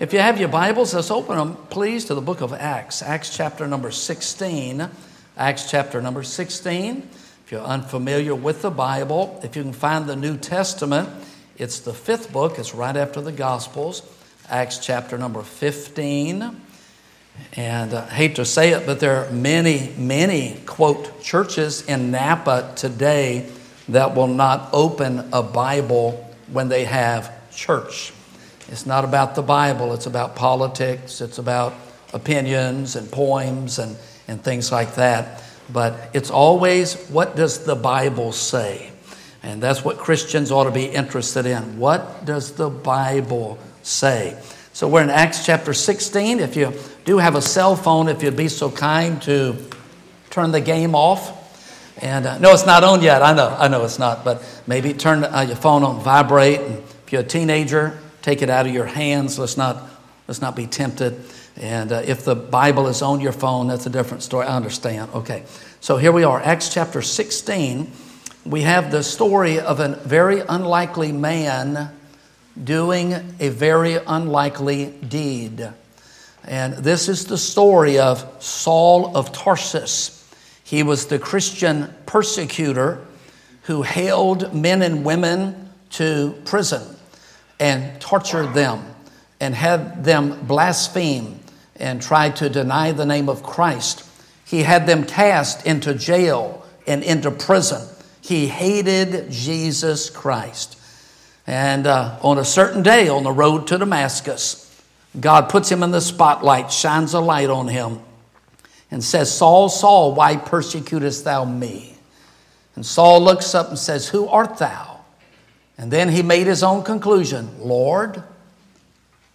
If you have your Bibles, let's open them, please, to the book of Acts, Acts chapter number 16. Acts chapter number 16. If you're unfamiliar with the Bible, if you can find the New Testament, it's the fifth book, it's right after the Gospels, Acts chapter number 15. And I hate to say it, but there are many, many, quote, churches in Napa today that will not open a Bible when they have church. It's not about the Bible, it's about politics, it's about opinions and poems and, and things like that. But it's always what does the Bible say? And that's what Christians ought to be interested in. What does the Bible say? So we're in Acts chapter 16. If you do have a cell phone, if you'd be so kind to turn the game off. And uh, no, it's not on yet. I know, I know it's not. But maybe turn uh, your phone on vibrate. And if you're a teenager, take it out of your hands. Let's not, let's not be tempted. And uh, if the Bible is on your phone, that's a different story. I understand. Okay. So here we are, Acts chapter 16. We have the story of a very unlikely man doing a very unlikely deed. And this is the story of Saul of Tarsus. He was the Christian persecutor who held men and women to prison and tortured them and had them blaspheme and try to deny the name of Christ. He had them cast into jail and into prison. He hated Jesus Christ. And uh, on a certain day on the road to Damascus, God puts him in the spotlight, shines a light on him, and says, Saul, Saul, why persecutest thou me? And Saul looks up and says, Who art thou? And then he made his own conclusion Lord,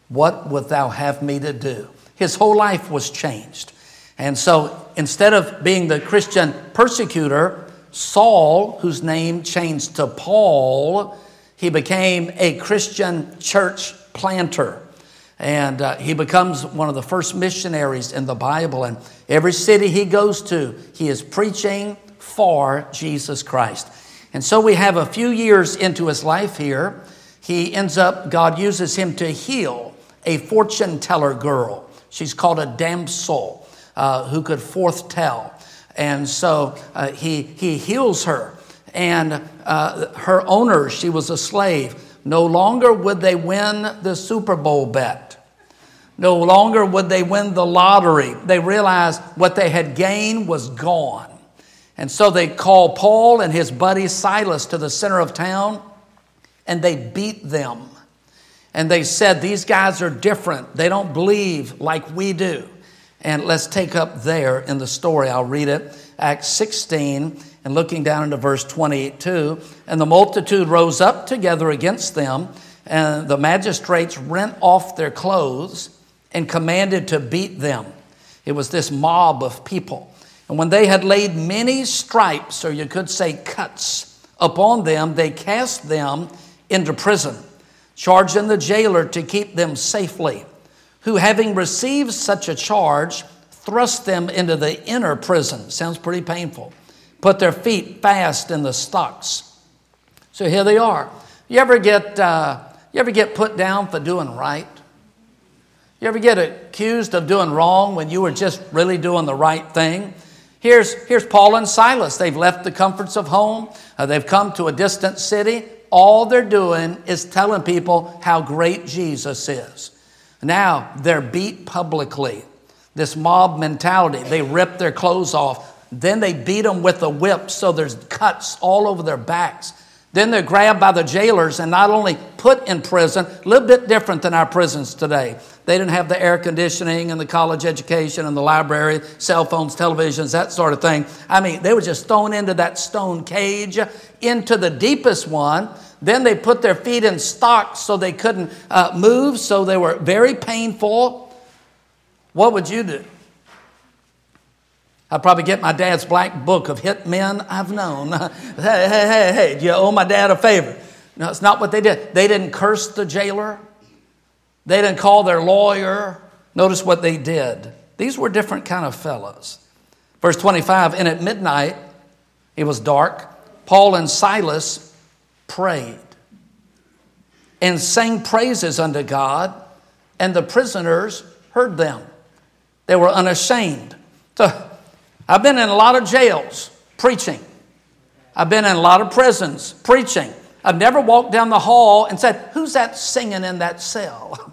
what wilt thou have me to do? His whole life was changed. And so instead of being the Christian persecutor, Saul, whose name changed to Paul, he became a Christian church planter. And uh, he becomes one of the first missionaries in the Bible. And every city he goes to, he is preaching for Jesus Christ. And so we have a few years into his life here. He ends up, God uses him to heal a fortune teller girl. She's called a damsel uh, who could forth tell. And so uh, he, he heals her. And uh, her owner, she was a slave, no longer would they win the Super Bowl bet. No longer would they win the lottery. They realized what they had gained was gone. And so they called Paul and his buddy Silas to the center of town and they beat them. And they said, These guys are different. They don't believe like we do. And let's take up there in the story. I'll read it. Acts 16 and looking down into verse 22. And the multitude rose up together against them, and the magistrates rent off their clothes and commanded to beat them. It was this mob of people. And when they had laid many stripes, or you could say cuts, upon them, they cast them into prison, charging the jailer to keep them safely, who, having received such a charge, thrust them into the inner prison. Sounds pretty painful. Put their feet fast in the stocks. So here they are. You ever get, uh, you ever get put down for doing right? You ever get accused of doing wrong when you were just really doing the right thing? Here's, here's Paul and Silas. They've left the comforts of home, uh, they've come to a distant city. All they're doing is telling people how great Jesus is. Now they're beat publicly. This mob mentality, they rip their clothes off. Then they beat them with a whip so there's cuts all over their backs. Then they're grabbed by the jailers and not only put in prison, a little bit different than our prisons today. They didn't have the air conditioning and the college education and the library, cell phones, televisions, that sort of thing. I mean, they were just thrown into that stone cage, into the deepest one. Then they put their feet in stocks so they couldn't uh, move, so they were very painful. What would you do? I'd probably get my dad's black book of hit men I've known. hey, hey, hey, hey, do you owe my dad a favor? No, it's not what they did. They didn't curse the jailer, they didn't call their lawyer. Notice what they did. These were different kind of fellows. Verse 25, and at midnight, it was dark, Paul and Silas prayed and sang praises unto God, and the prisoners heard them. They were unashamed. So, I've been in a lot of jails preaching. I've been in a lot of prisons preaching. I've never walked down the hall and said, Who's that singing in that cell?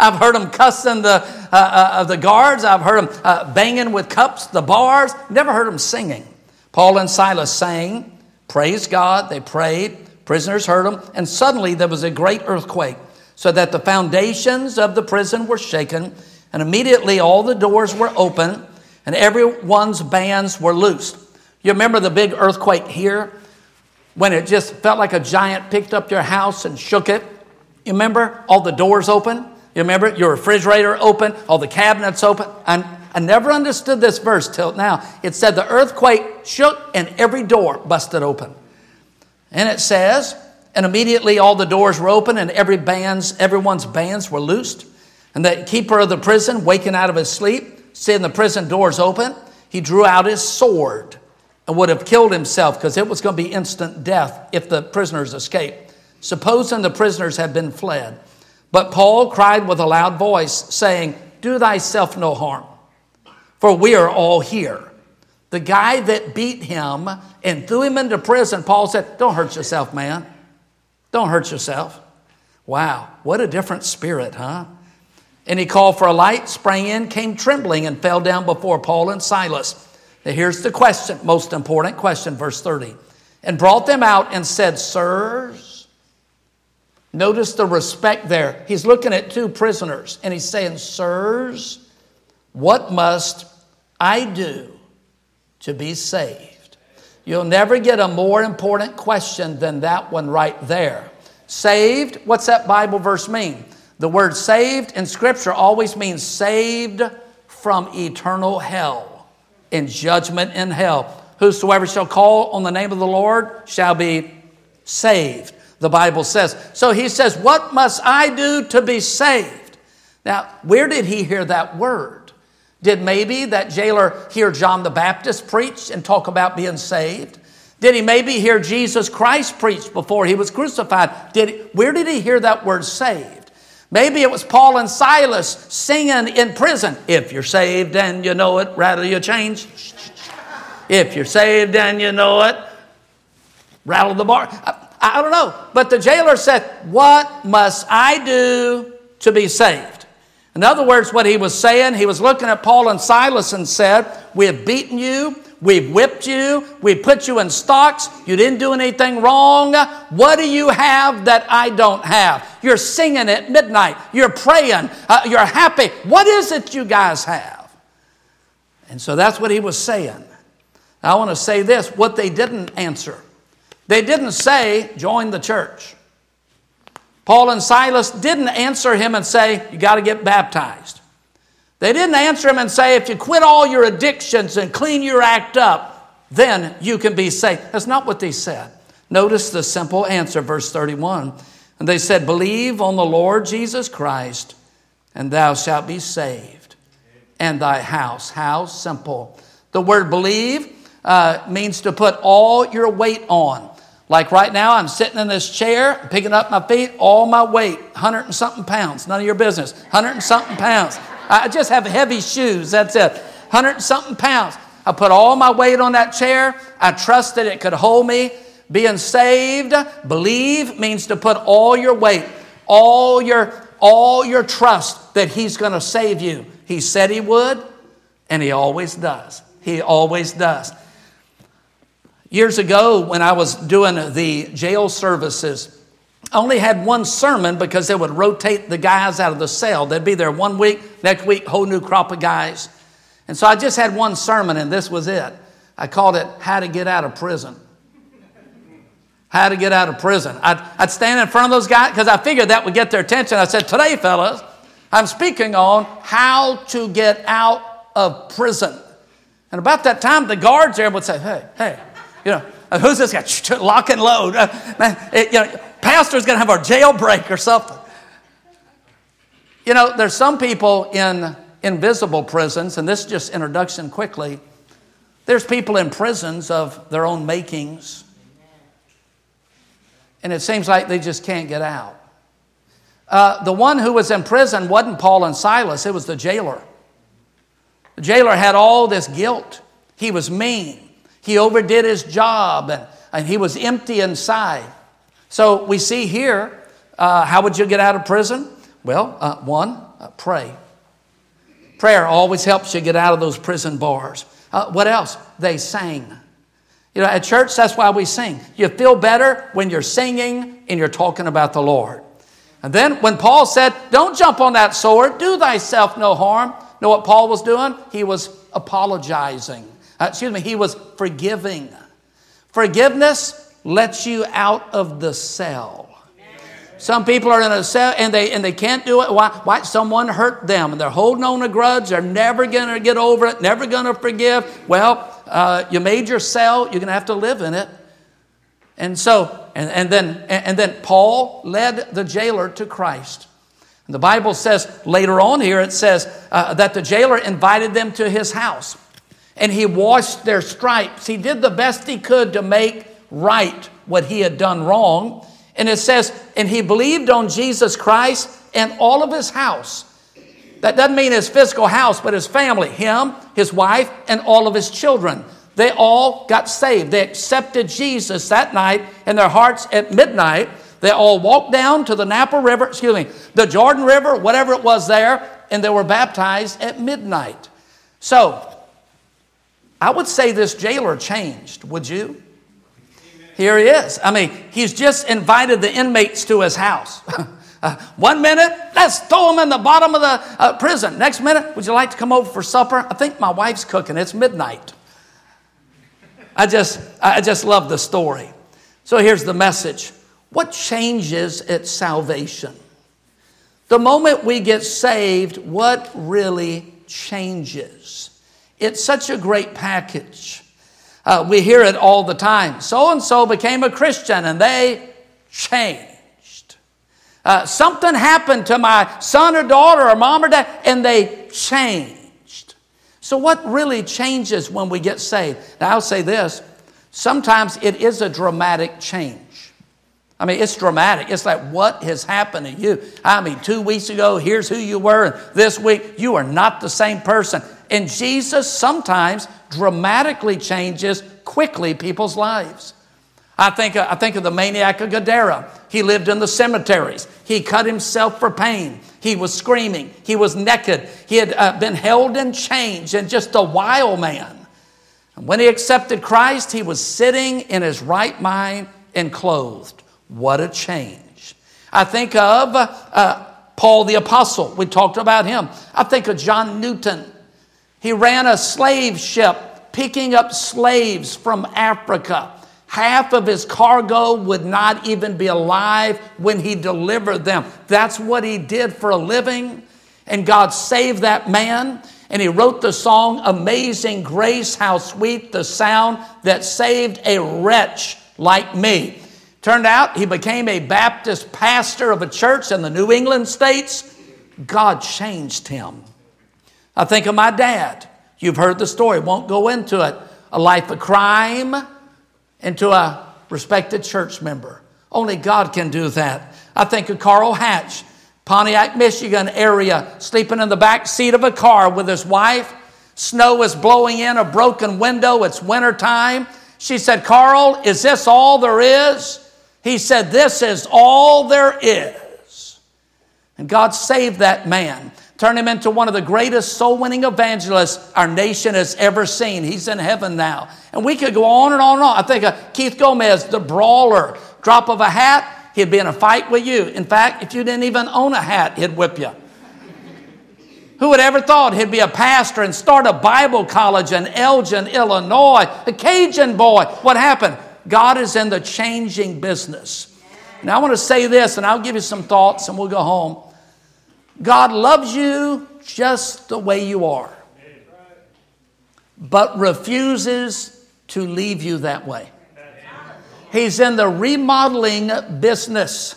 I've heard them cussing the, uh, uh, the guards. I've heard them uh, banging with cups, the bars. Never heard them singing. Paul and Silas sang, praised God. They prayed. Prisoners heard them. And suddenly there was a great earthquake, so that the foundations of the prison were shaken. And immediately all the doors were open, and everyone's bands were loosed. You remember the big earthquake here? When it just felt like a giant picked up your house and shook it. You remember all the doors open? You remember your refrigerator open, all the cabinets open? And I never understood this verse till now. It said the earthquake shook and every door busted open. And it says, and immediately all the doors were open and every bands, everyone's bands were loosed. And the keeper of the prison, waking out of his sleep, seeing the prison doors open, he drew out his sword and would have killed himself because it was going to be instant death if the prisoners escaped. Supposing the prisoners had been fled. But Paul cried with a loud voice, saying, Do thyself no harm, for we are all here. The guy that beat him and threw him into prison, Paul said, Don't hurt yourself, man. Don't hurt yourself. Wow, what a different spirit, huh? And he called for a light, sprang in, came trembling, and fell down before Paul and Silas. Now, here's the question, most important question, verse 30. And brought them out and said, Sirs, notice the respect there. He's looking at two prisoners and he's saying, Sirs, what must I do to be saved? You'll never get a more important question than that one right there. Saved, what's that Bible verse mean? The word saved in Scripture always means saved from eternal hell in judgment in hell. Whosoever shall call on the name of the Lord shall be saved, the Bible says. So he says, What must I do to be saved? Now, where did he hear that word? Did maybe that jailer hear John the Baptist preach and talk about being saved? Did he maybe hear Jesus Christ preach before he was crucified? Did he, where did he hear that word saved? Maybe it was Paul and Silas singing in prison. If you're saved and you know it, rattle your chains. If you're saved and you know it, rattle the bar. I, don't know. But the jailer said, What must I do to be saved? In other words, what he was saying, he was looking at Paul and Silas and said, We have beaten you, We've whipped you. We put you in stocks. You didn't do anything wrong. What do you have that I don't have? You're singing at midnight. You're praying. Uh, you're happy. What is it you guys have? And so that's what he was saying. I want to say this what they didn't answer. They didn't say, join the church. Paul and Silas didn't answer him and say, you got to get baptized. They didn't answer him and say, if you quit all your addictions and clean your act up, then you can be saved. That's not what they said. Notice the simple answer, verse 31. And they said, Believe on the Lord Jesus Christ, and thou shalt be saved, and thy house. How simple. The word believe uh, means to put all your weight on. Like right now, I'm sitting in this chair, picking up my feet, all my weight, 100 and something pounds. None of your business. 100 and something pounds. I just have heavy shoes. That's it. 100 and something pounds. I put all my weight on that chair. I trusted it could hold me. Being saved, believe means to put all your weight, all your all your trust that he's going to save you. He said he would, and he always does. He always does. Years ago, when I was doing the jail services, I only had one sermon because they would rotate the guys out of the cell. They'd be there one week, next week, whole new crop of guys. And so I just had one sermon, and this was it. I called it How to Get Out of Prison. How to Get Out of Prison. I'd, I'd stand in front of those guys because I figured that would get their attention. I said, Today, fellas, I'm speaking on how to get out of prison. And about that time, the guards there would say, Hey, hey, you know, who's this guy? Lock and load. Uh, man, it, you know, pastor's going to have our jailbreak or something. You know, there's some people in invisible prisons, and this is just introduction quickly. There's people in prisons of their own makings, and it seems like they just can't get out. Uh, the one who was in prison wasn't Paul and Silas, it was the jailer. The jailer had all this guilt. He was mean. He overdid his job and, and he was empty inside. So we see here uh, how would you get out of prison? Well, uh, one, uh, pray. Prayer always helps you get out of those prison bars. Uh, what else? They sang. You know, at church, that's why we sing. You feel better when you're singing and you're talking about the Lord. And then when Paul said, Don't jump on that sword, do thyself no harm, know what Paul was doing? He was apologizing. Uh, excuse me, he was forgiving. Forgiveness lets you out of the cell. Some people are in a cell and they, and they can't do it. Why? Why? Someone hurt them and they're holding on a grudge. They're never to get over it, never to forgive. Well, uh, you made your cell, you're to have to live in it. And so, and, and, then, and then Paul led the jailer to Christ. And the Bible says later on here, it says uh, that the jailer invited them to his house and he washed their stripes. He did the best he could to make right what he had done wrong. And it says, and he believed on Jesus Christ and all of his house. That doesn't mean his physical house, but his family, him, his wife, and all of his children. They all got saved. They accepted Jesus that night in their hearts at midnight. They all walked down to the Napa River, excuse me, the Jordan River, whatever it was there, and they were baptized at midnight. So, I would say this jailer changed, would you? Here he is. I mean, he's just invited the inmates to his house. uh, one minute, let's throw him in the bottom of the uh, prison. Next minute, would you like to come over for supper? I think my wife's cooking. It's midnight. I just, I just love the story. So here's the message What changes at salvation? The moment we get saved, what really changes? It's such a great package. Uh, we hear it all the time. So and so became a Christian and they changed. Uh, something happened to my son or daughter or mom or dad and they changed. So, what really changes when we get saved? Now, I'll say this sometimes it is a dramatic change. I mean, it's dramatic. It's like, what has happened to you? I mean, two weeks ago, here's who you were, and this week, you are not the same person. And Jesus sometimes dramatically changes quickly people's lives. I think, I think of the maniac of Gadara. He lived in the cemeteries. He cut himself for pain. He was screaming. He was naked. He had uh, been held in chains and just a wild man. And when he accepted Christ, he was sitting in his right mind and clothed. What a change. I think of uh, Paul the Apostle. We talked about him. I think of John Newton. He ran a slave ship picking up slaves from Africa. Half of his cargo would not even be alive when he delivered them. That's what he did for a living. And God saved that man. And he wrote the song, Amazing Grace, how sweet the sound that saved a wretch like me. Turned out he became a Baptist pastor of a church in the New England states. God changed him. I think of my dad. You've heard the story, won't go into it. A life of crime into a respected church member. Only God can do that. I think of Carl Hatch, Pontiac, Michigan area, sleeping in the back seat of a car with his wife. Snow is blowing in a broken window. It's winter time. She said, Carl, is this all there is? He said, This is all there is. And God saved that man, turned him into one of the greatest soul winning evangelists our nation has ever seen. He's in heaven now. And we could go on and on and on. I think of Keith Gomez, the brawler, drop of a hat, he'd be in a fight with you. In fact, if you didn't even own a hat, he'd whip you. Who would ever thought he'd be a pastor and start a Bible college in Elgin, Illinois? A Cajun boy. What happened? God is in the changing business. Now, I want to say this, and I'll give you some thoughts and we'll go home. God loves you just the way you are, but refuses to leave you that way. He's in the remodeling business.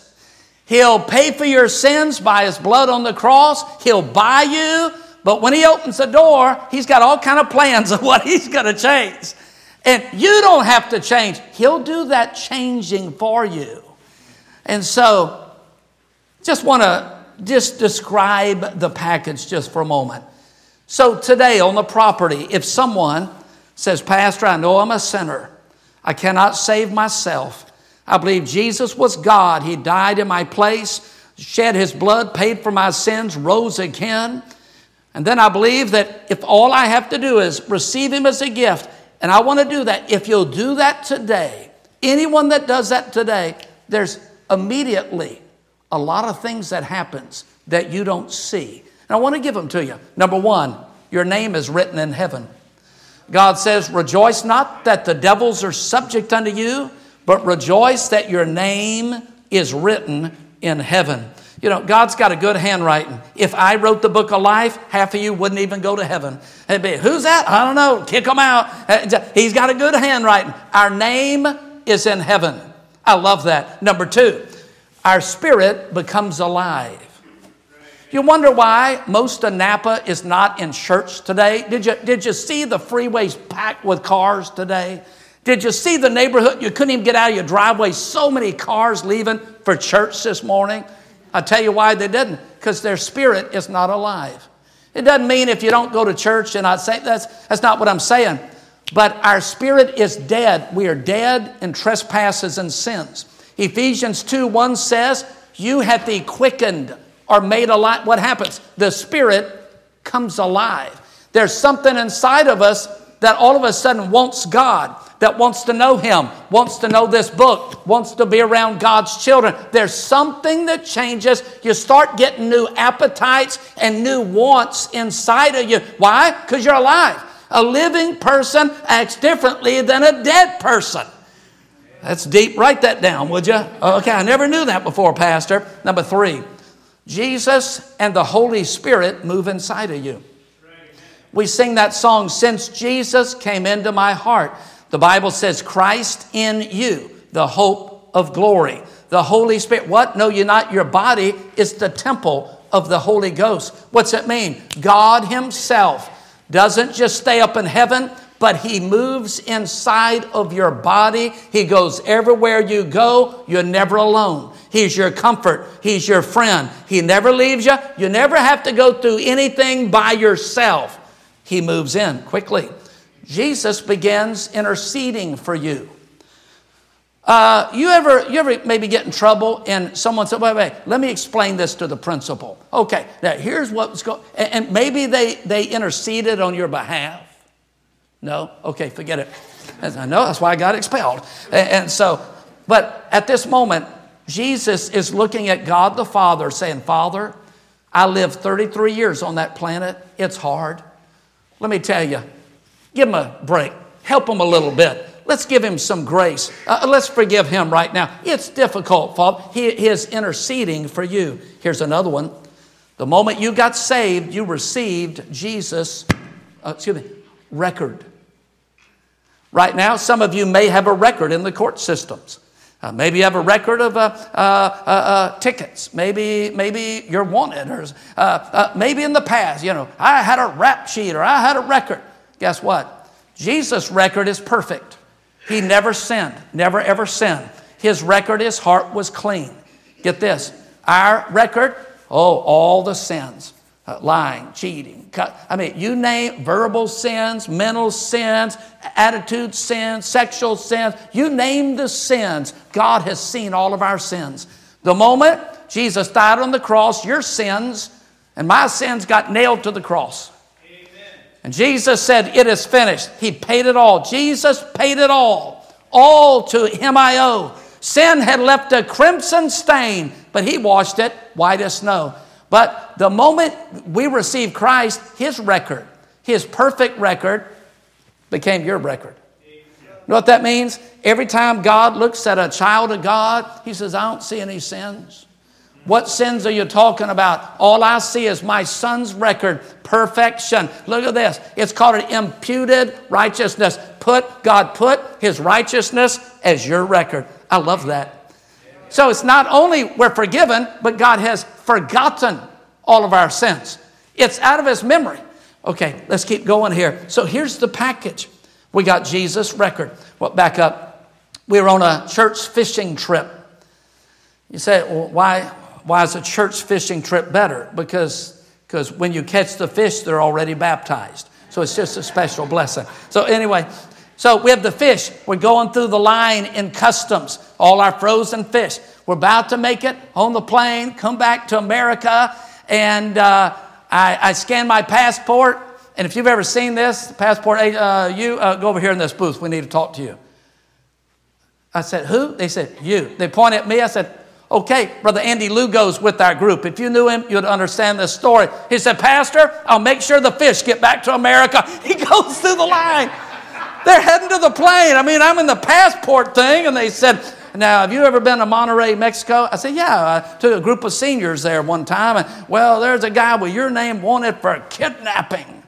He'll pay for your sins by his blood on the cross. He'll buy you, but when he opens the door, he's got all kind of plans of what he's going to change. And you don't have to change. He'll do that changing for you. And so, Just want to just describe the package just for a moment. So today on the property, if someone says, Pastor, I know I'm a sinner. I cannot save myself. I believe Jesus was God. He died in my place, shed his blood, paid for my sins, rose again. And then I believe that if all I have to do is receive him as a gift, and I want to do that, if you'll do that today, anyone that does that today, there's immediately a lot of things that happens that you don't see. And I want to give them to you. Number one, your name is written in heaven. God says, Rejoice not that the devils are subject unto you, but rejoice that your name is written in heaven. You know, God's got a good handwriting. If I wrote the book of life, half of you wouldn't even go to heaven. Be, who's that? I don't know. Kick them out. He's got a good handwriting. Our name is in heaven. I love that. Number two, our spirit becomes alive. You wonder why most of Napa is not in church today? Did you, did you see the freeways packed with cars today? Did you see the neighborhood? You couldn't even get out of your driveway. So many cars leaving for church this morning. i tell you why they didn't because their spirit is not alive. It doesn't mean if you don't go to church and I say that's, that's not what I'm saying. But our spirit is dead. We are dead in trespasses and sins. Ephesians 2 1 says, You have the quickened or made alive, what happens? The Spirit comes alive. There's something inside of us that all of a sudden wants God, that wants to know Him, wants to know this book, wants to be around God's children. There's something that changes. You start getting new appetites and new wants inside of you. Why? Because you're alive. A living person acts differently than a dead person. That's deep. Write that down, would you? Okay, I never knew that before, Pastor. Number three, Jesus and the Holy Spirit move inside of you. We sing that song, Since Jesus Came Into My Heart. The Bible says, Christ in you, the hope of glory. The Holy Spirit, what? No, you're not. Your body is the temple of the Holy Ghost. What's it mean? God Himself doesn't just stay up in heaven, but He moves inside of your body. He goes everywhere you go. You're never alone. He's your comfort. He's your friend. He never leaves you. You never have to go through anything by yourself. He moves in quickly. Jesus begins interceding for you. Uh, you ever you ever maybe get in trouble and someone said, wait, wait, let me explain this to the principal. Okay, now here's what's going and, and maybe they they interceded on your behalf. No? Okay, forget it. I know that's why I got expelled. And, and so, but at this moment, Jesus is looking at God the Father saying, Father, I lived 33 years on that planet. It's hard. Let me tell you, give him a break. Help him a little bit. Let's give him some grace. Uh, let's forgive him right now. It's difficult, Father. He, he is interceding for you. Here's another one. The moment you got saved, you received Jesus, uh, excuse me, record. Right now, some of you may have a record in the court systems. Uh, maybe you have a record of uh, uh, uh, uh tickets. Maybe, maybe you're wanted, or maybe in the past, you know, I had a rap sheet or I had a record. Guess what? Jesus' record is perfect. He never sinned, never ever sinned. His record, his heart was clean. Get this our record, oh, all the sins uh, lying, cheating. I mean, you name verbal sins, mental sins, attitude sins, sexual sins, you name the sins. God has seen all of our sins. The moment Jesus died on the cross, your sins and my sins got nailed to the cross. Amen. And Jesus said, It is finished. He paid it all. Jesus paid it all. All to Him I owe. Sin had left a crimson stain, but He washed it white as snow. But the moment we receive Christ, his record, his perfect record, became your record. You know what that means? Every time God looks at a child of God, he says, I don't see any sins. What sins are you talking about? All I see is my son's record, perfection. Look at this. It's called an imputed righteousness. Put God put his righteousness as your record. I love that. So it's not only we're forgiven, but God has forgotten all of our sins. It's out of his memory. Okay, let's keep going here. So here's the package. We got Jesus' record. Well, back up. We were on a church fishing trip. You say, well, why, Why is a church fishing trip better? Because, because when you catch the fish, they're already baptized. So it's just a special blessing. So, anyway, so we have the fish. We're going through the line in customs, all our frozen fish. We're about to make it on the plane, come back to America, and uh, I, I scan my passport. And if you've ever seen this, passport, uh, you uh, go over here in this booth. We need to talk to you. I said, Who? They said, You. They pointed at me. I said, Okay, Brother Andy Lugo's with our group. If you knew him, you'd understand this story. He said, Pastor, I'll make sure the fish get back to America. He goes through the line. They're heading to the plane. I mean, I'm in the passport thing, and they said, now, have you ever been to Monterrey, Mexico? I said, Yeah, I took a group of seniors there one time. And, well, there's a guy with your name wanted for kidnapping.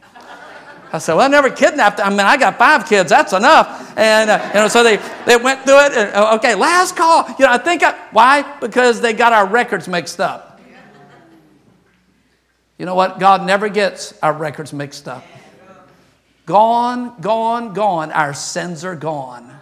I said, Well, I never kidnapped. I mean, I got five kids. That's enough. And, uh, you know, so they, they went through it. And, uh, okay, last call. You know, I think, I, why? Because they got our records mixed up. You know what? God never gets our records mixed up. Gone, gone, gone. Our sins are gone.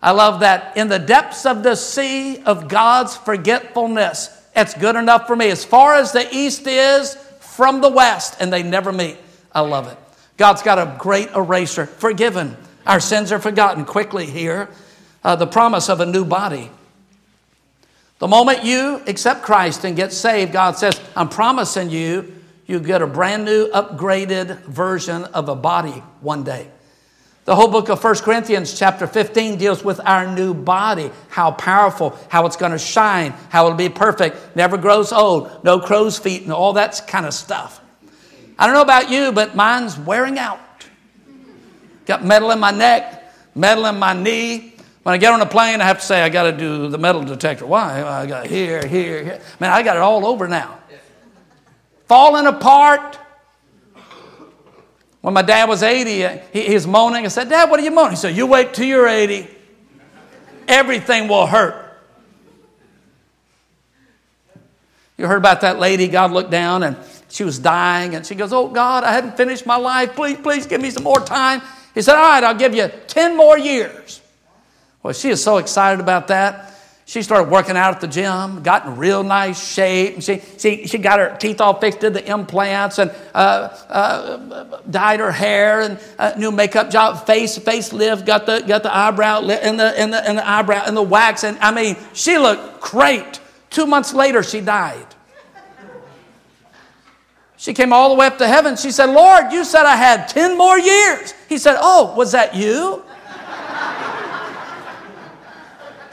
I love that. In the depths of the sea of God's forgetfulness, it's good enough for me. As far as the east is from the west, and they never meet. I love it. God's got a great eraser. Forgiven. Our sins are forgotten quickly here. Uh, the promise of a new body. The moment you accept Christ and get saved, God says, I'm promising you, you get a brand new, upgraded version of a body one day. The whole book of 1 Corinthians, chapter 15, deals with our new body, how powerful, how it's going to shine, how it'll be perfect, never grows old, no crow's feet, and all that kind of stuff. I don't know about you, but mine's wearing out. Got metal in my neck, metal in my knee. When I get on a plane, I have to say, I got to do the metal detector. Why? I got here, here, here. Man, I got it all over now. Falling apart when my dad was 80, uh, he, was moaning. I said, Dad, what are you moaning? He said, You wait till you're 80. Everything will hurt. You heard about that lady, God looked down and she was dying, and she goes, Oh God, I hadn't finished my life. Please, please give me some more time. He said, All right, I'll give you 10 more years. Well, she is so excited about that. She started working out at the gym, got in real nice shape. She, she, she got her teeth all fixed, did the implants, and uh, uh, dyed her hair, and uh, new makeup job, face facelift, got the, got the eyebrow and the, and, the, and the eyebrow and the wax. And I mean, she looked great. Two months later, she died. She came all the way up to heaven. She said, Lord, you said I had 10 more years. He said, Oh, was that you?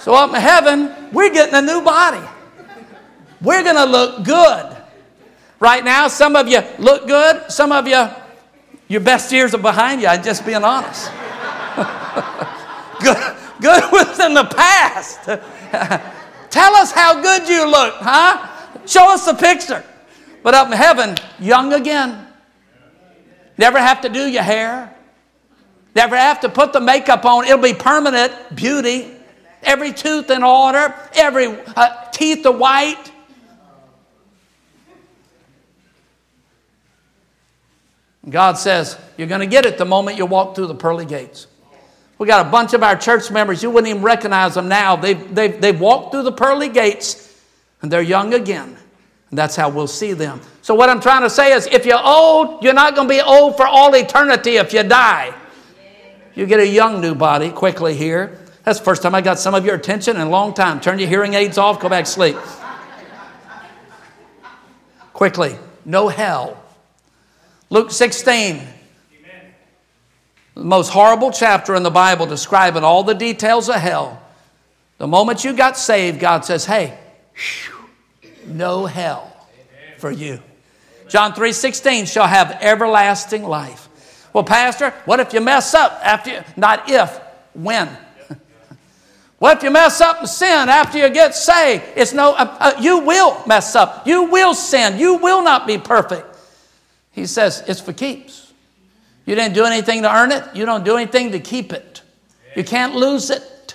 So up in heaven, we're getting a new body. We're going to look good. Right now, some of you look good. Some of you, your best years are behind you. I'm just being honest. good, good was in the past. Tell us how good you look, huh? Show us the picture. But up in heaven, young again. Never have to do your hair. Never have to put the makeup on. It'll be permanent beauty every tooth in order, every uh, teeth are white. God says, You're going to get it the moment you walk through the pearly gates. We got a bunch of our church members, you wouldn't even recognize them now. They've, they've, they've walked through the pearly gates and they're young again. And that's how we'll see them. So, what I'm trying to say is if you're old, you're not going to be old for all eternity if you die. You get a young new body quickly here. That's the first time I got some of your attention in a long time. Turn your hearing aids off, go back to sleep. Quickly, no hell. Luke 16, the most horrible chapter in the Bible describing all the details of hell. The moment you got saved, God says, hey, no hell for you. John 3:16 shall have everlasting life. Well, Pastor, what if you mess up after you, not if, when? What if you mess up and sin after you get saved? It's no, uh, uh, you will mess up. You will sin. You will not be perfect. He says it's for keeps. You didn't do anything to earn it. You don't do anything to keep it. You can't lose it.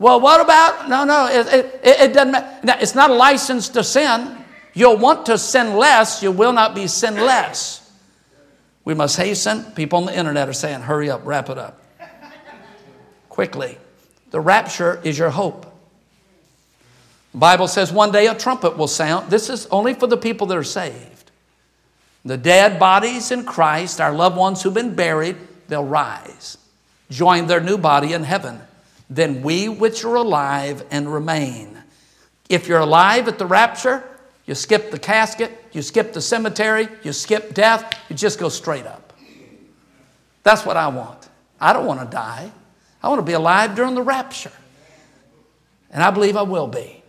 Well, what about? No, no, it, it, it doesn't matter. It's not a license to sin. You'll want to sin less. You will not be sinless. We must hasten. People on the internet are saying, hurry up, wrap it up. Quickly. The rapture is your hope. The Bible says one day a trumpet will sound. This is only for the people that are saved. The dead bodies in Christ, our loved ones who've been buried, they'll rise, join their new body in heaven. Then we which are alive and remain. If you're alive at the rapture, you skip the casket, you skip the cemetery, you skip death, you just go straight up. That's what I want. I don't want to die. I want to be alive during the rapture. And I believe I will be.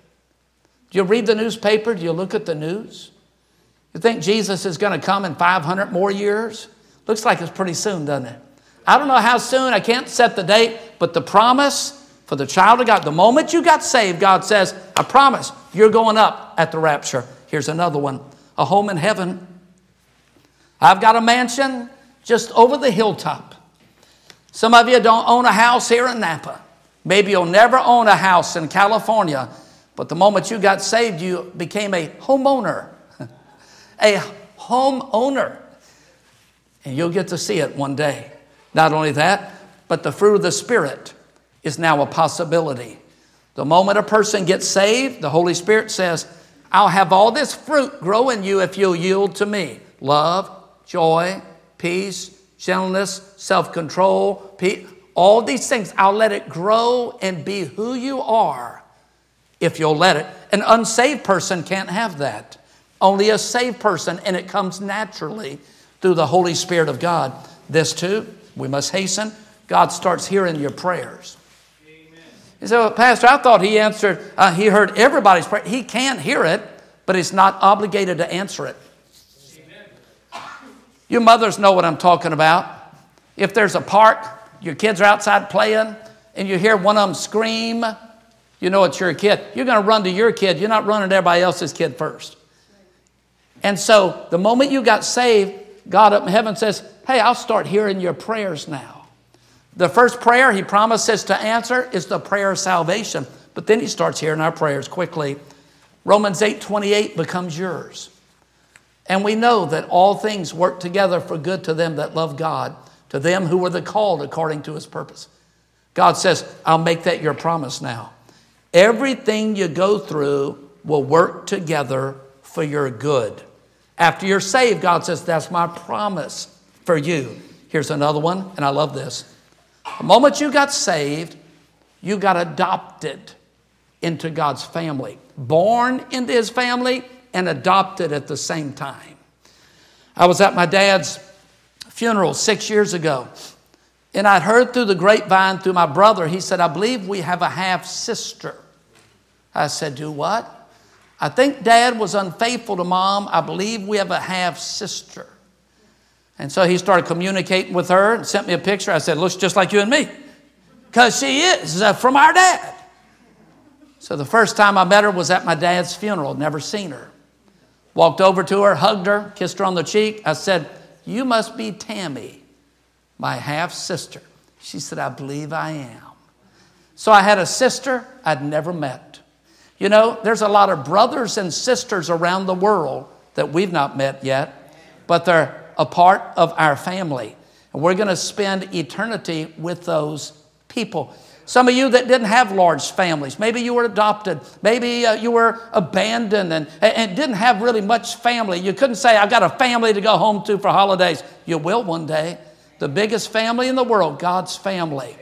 Do you read the newspaper? Do you look at the news? You think Jesus is going to come in 500 more years? Looks like it's pretty soon, doesn't it? I don't know how soon, I can't set the date, but the promise for the child of God, the moment you got saved, God says, I promise you're going up at the rapture. Here's another one a home in heaven. I've got a mansion just over the hilltop. Some of you don't own a house here in Napa. Maybe you'll never own a house in California, but the moment you got saved, you became a homeowner. a homeowner. And you'll get to see it one day. Not only that, but the fruit of the Spirit is now a possibility. The moment a person gets saved, the Holy Spirit says, I'll have all this fruit grow in you if you'll yield to me love, joy, peace, gentleness, self control, all these things. I'll let it grow and be who you are if you'll let it. An unsaved person can't have that. Only a saved person, and it comes naturally through the Holy Spirit of God. This too, we must hasten. God starts hearing your prayers. He said, well, Pastor, I thought he answered, uh, he heard everybody's prayer. He can't hear it, but he's not obligated to answer it. You mothers know what I'm talking about. If there's a park, your kids are outside playing, and you hear one of them scream, you know it's your kid. You're going to run to your kid. You're not running to everybody else's kid first. And so the moment you got saved, God up in heaven says, Hey, I'll start hearing your prayers now. The first prayer he promises to answer is the prayer of salvation. But then he starts hearing our prayers quickly. Romans 8 28 becomes yours. And we know that all things work together for good to them that love God, to them who were the called according to his purpose. God says, I'll make that your promise now. Everything you go through will work together for your good. After you're saved, God says, That's my promise for you. Here's another one, and I love this. The moment you got saved, you got adopted into God's family, born into his family and adopted at the same time. I was at my dad's funeral six years ago, and I'd heard through the grapevine through my brother, he said, I believe we have a half sister. I said, Do what? I think dad was unfaithful to mom. I believe we have a half sister. And so he started communicating with her and sent me a picture. I said, Looks just like you and me. Because she is uh, from our dad. So the first time I met her was at my dad's funeral, never seen her. Walked over to her, hugged her, kissed her on the cheek. I said, You must be Tammy, my half sister. She said, I believe I am. So I had a sister I'd never met. You know, there's a lot of brothers and sisters around the world that we've not met yet, but they're a part of our family. And we're going to spend eternity with those people. Some of you that didn't have large families, maybe you were adopted, maybe uh, you were abandoned and, and didn't have really much family. You couldn't say, I've got a family to go home to for holidays. You will one day. The biggest family in the world, God's family.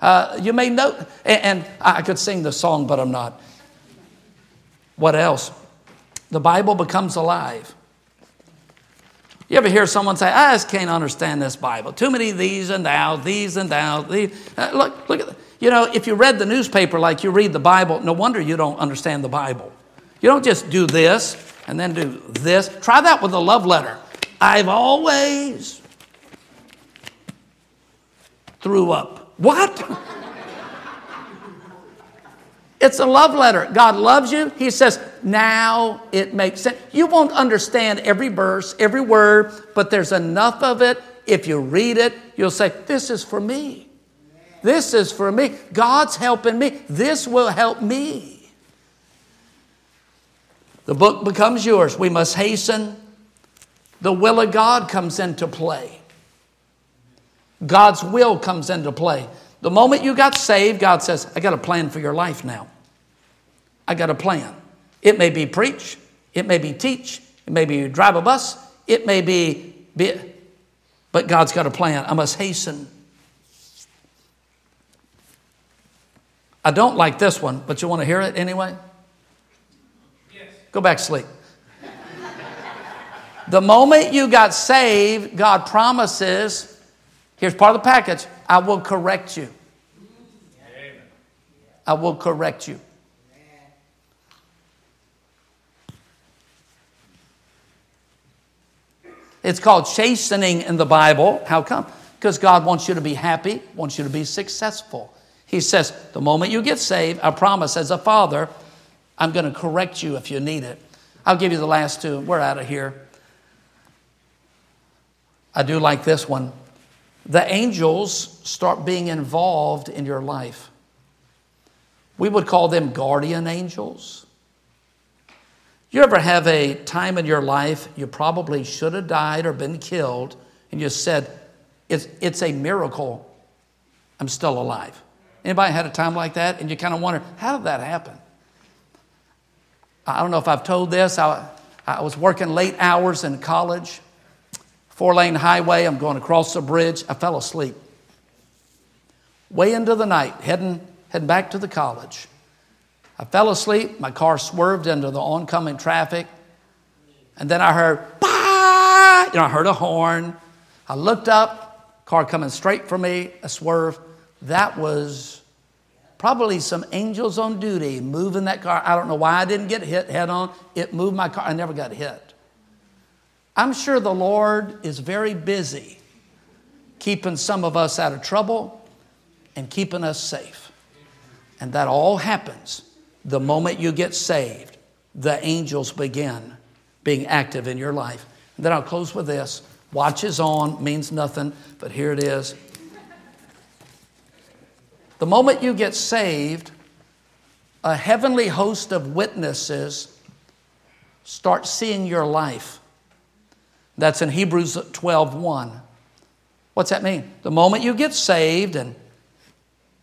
Uh, you may know, and, and I could sing the song, but I'm not. What else? The Bible becomes alive. You ever hear someone say, I just can't understand this Bible? Too many these and thou, these and thou. These. Uh, look, look at You know, if you read the newspaper like you read the Bible, no wonder you don't understand the Bible. You don't just do this and then do this. Try that with a love letter. I've always threw up. What? It's a love letter. God loves you. He says, now it makes sense. You won't understand every verse, every word, but there's enough of it. If you read it, you'll say, This is for me. This is for me. God's helping me. This will help me. The book becomes yours. We must hasten. The will of God comes into play. God's will comes into play. The moment you got saved, God says, I got a plan for your life now. I got a plan. It may be preach, it may be teach, it may be drive a bus, it may be, be but God's got a plan. I must hasten. I don't like this one, but you want to hear it anyway? Yes. Go back to sleep. the moment you got saved, God promises, here's part of the package I will correct you. I will correct you. It's called chastening in the Bible. How come? Because God wants you to be happy, wants you to be successful. He says, the moment you get saved, I promise as a father, I'm going to correct you if you need it. I'll give you the last two. We're out of here. I do like this one. The angels start being involved in your life. We would call them guardian angels. You ever have a time in your life you probably should have died or been killed, and you said, It's, it's a miracle I'm still alive? Anybody had a time like that? And you kind of wonder, how did that happen? I don't know if I've told this. I, I was working late hours in college, four lane highway. I'm going across the bridge. I fell asleep. Way into the night, heading, heading back to the college. I fell asleep. My car swerved into the oncoming traffic. And then I heard, bah! You know, I heard a horn. I looked up, car coming straight for me, a swerve. That was probably some angels on duty moving that car. I don't know why I didn't get hit head on. It moved my car. I never got hit. I'm sure the Lord is very busy keeping some of us out of trouble and keeping us safe. And that all happens the moment you get saved, the angels begin being active in your life. And then I'll close with this. Watch is on, means nothing, but here it is. The moment you get saved, a heavenly host of witnesses start seeing your life. That's in Hebrews 12 1. What's that mean? The moment you get saved and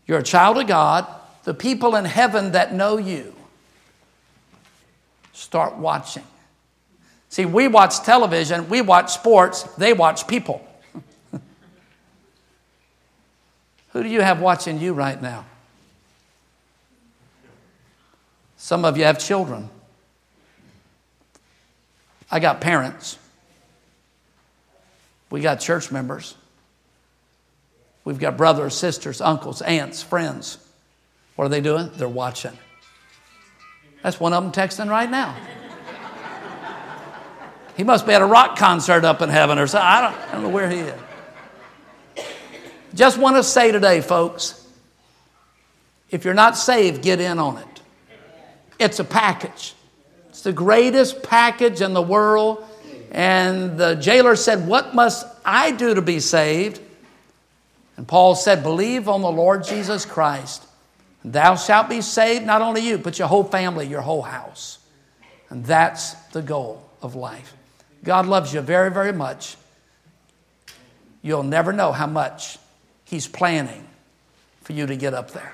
you're a child of God, the people in heaven that know you start watching. See, we watch television, we watch sports, they watch people. Who do you have watching you right now? Some of you have children. I got parents. We got church members. We've got brothers, sisters, uncles, aunts, friends. What are they doing? They're watching. That's one of them texting right now. He must be at a rock concert up in heaven or something. I don't, I don't know where he is. Just want to say today, folks, if you're not saved, get in on it. It's a package. It's the greatest package in the world. And the jailer said, What must I do to be saved? And Paul said, Believe on the Lord Jesus Christ And Thou shalt be saved, not only you, but your whole family, your whole house. And that's the goal of life. God loves you very, very much. You'll never know how much He's planning for you to get up there.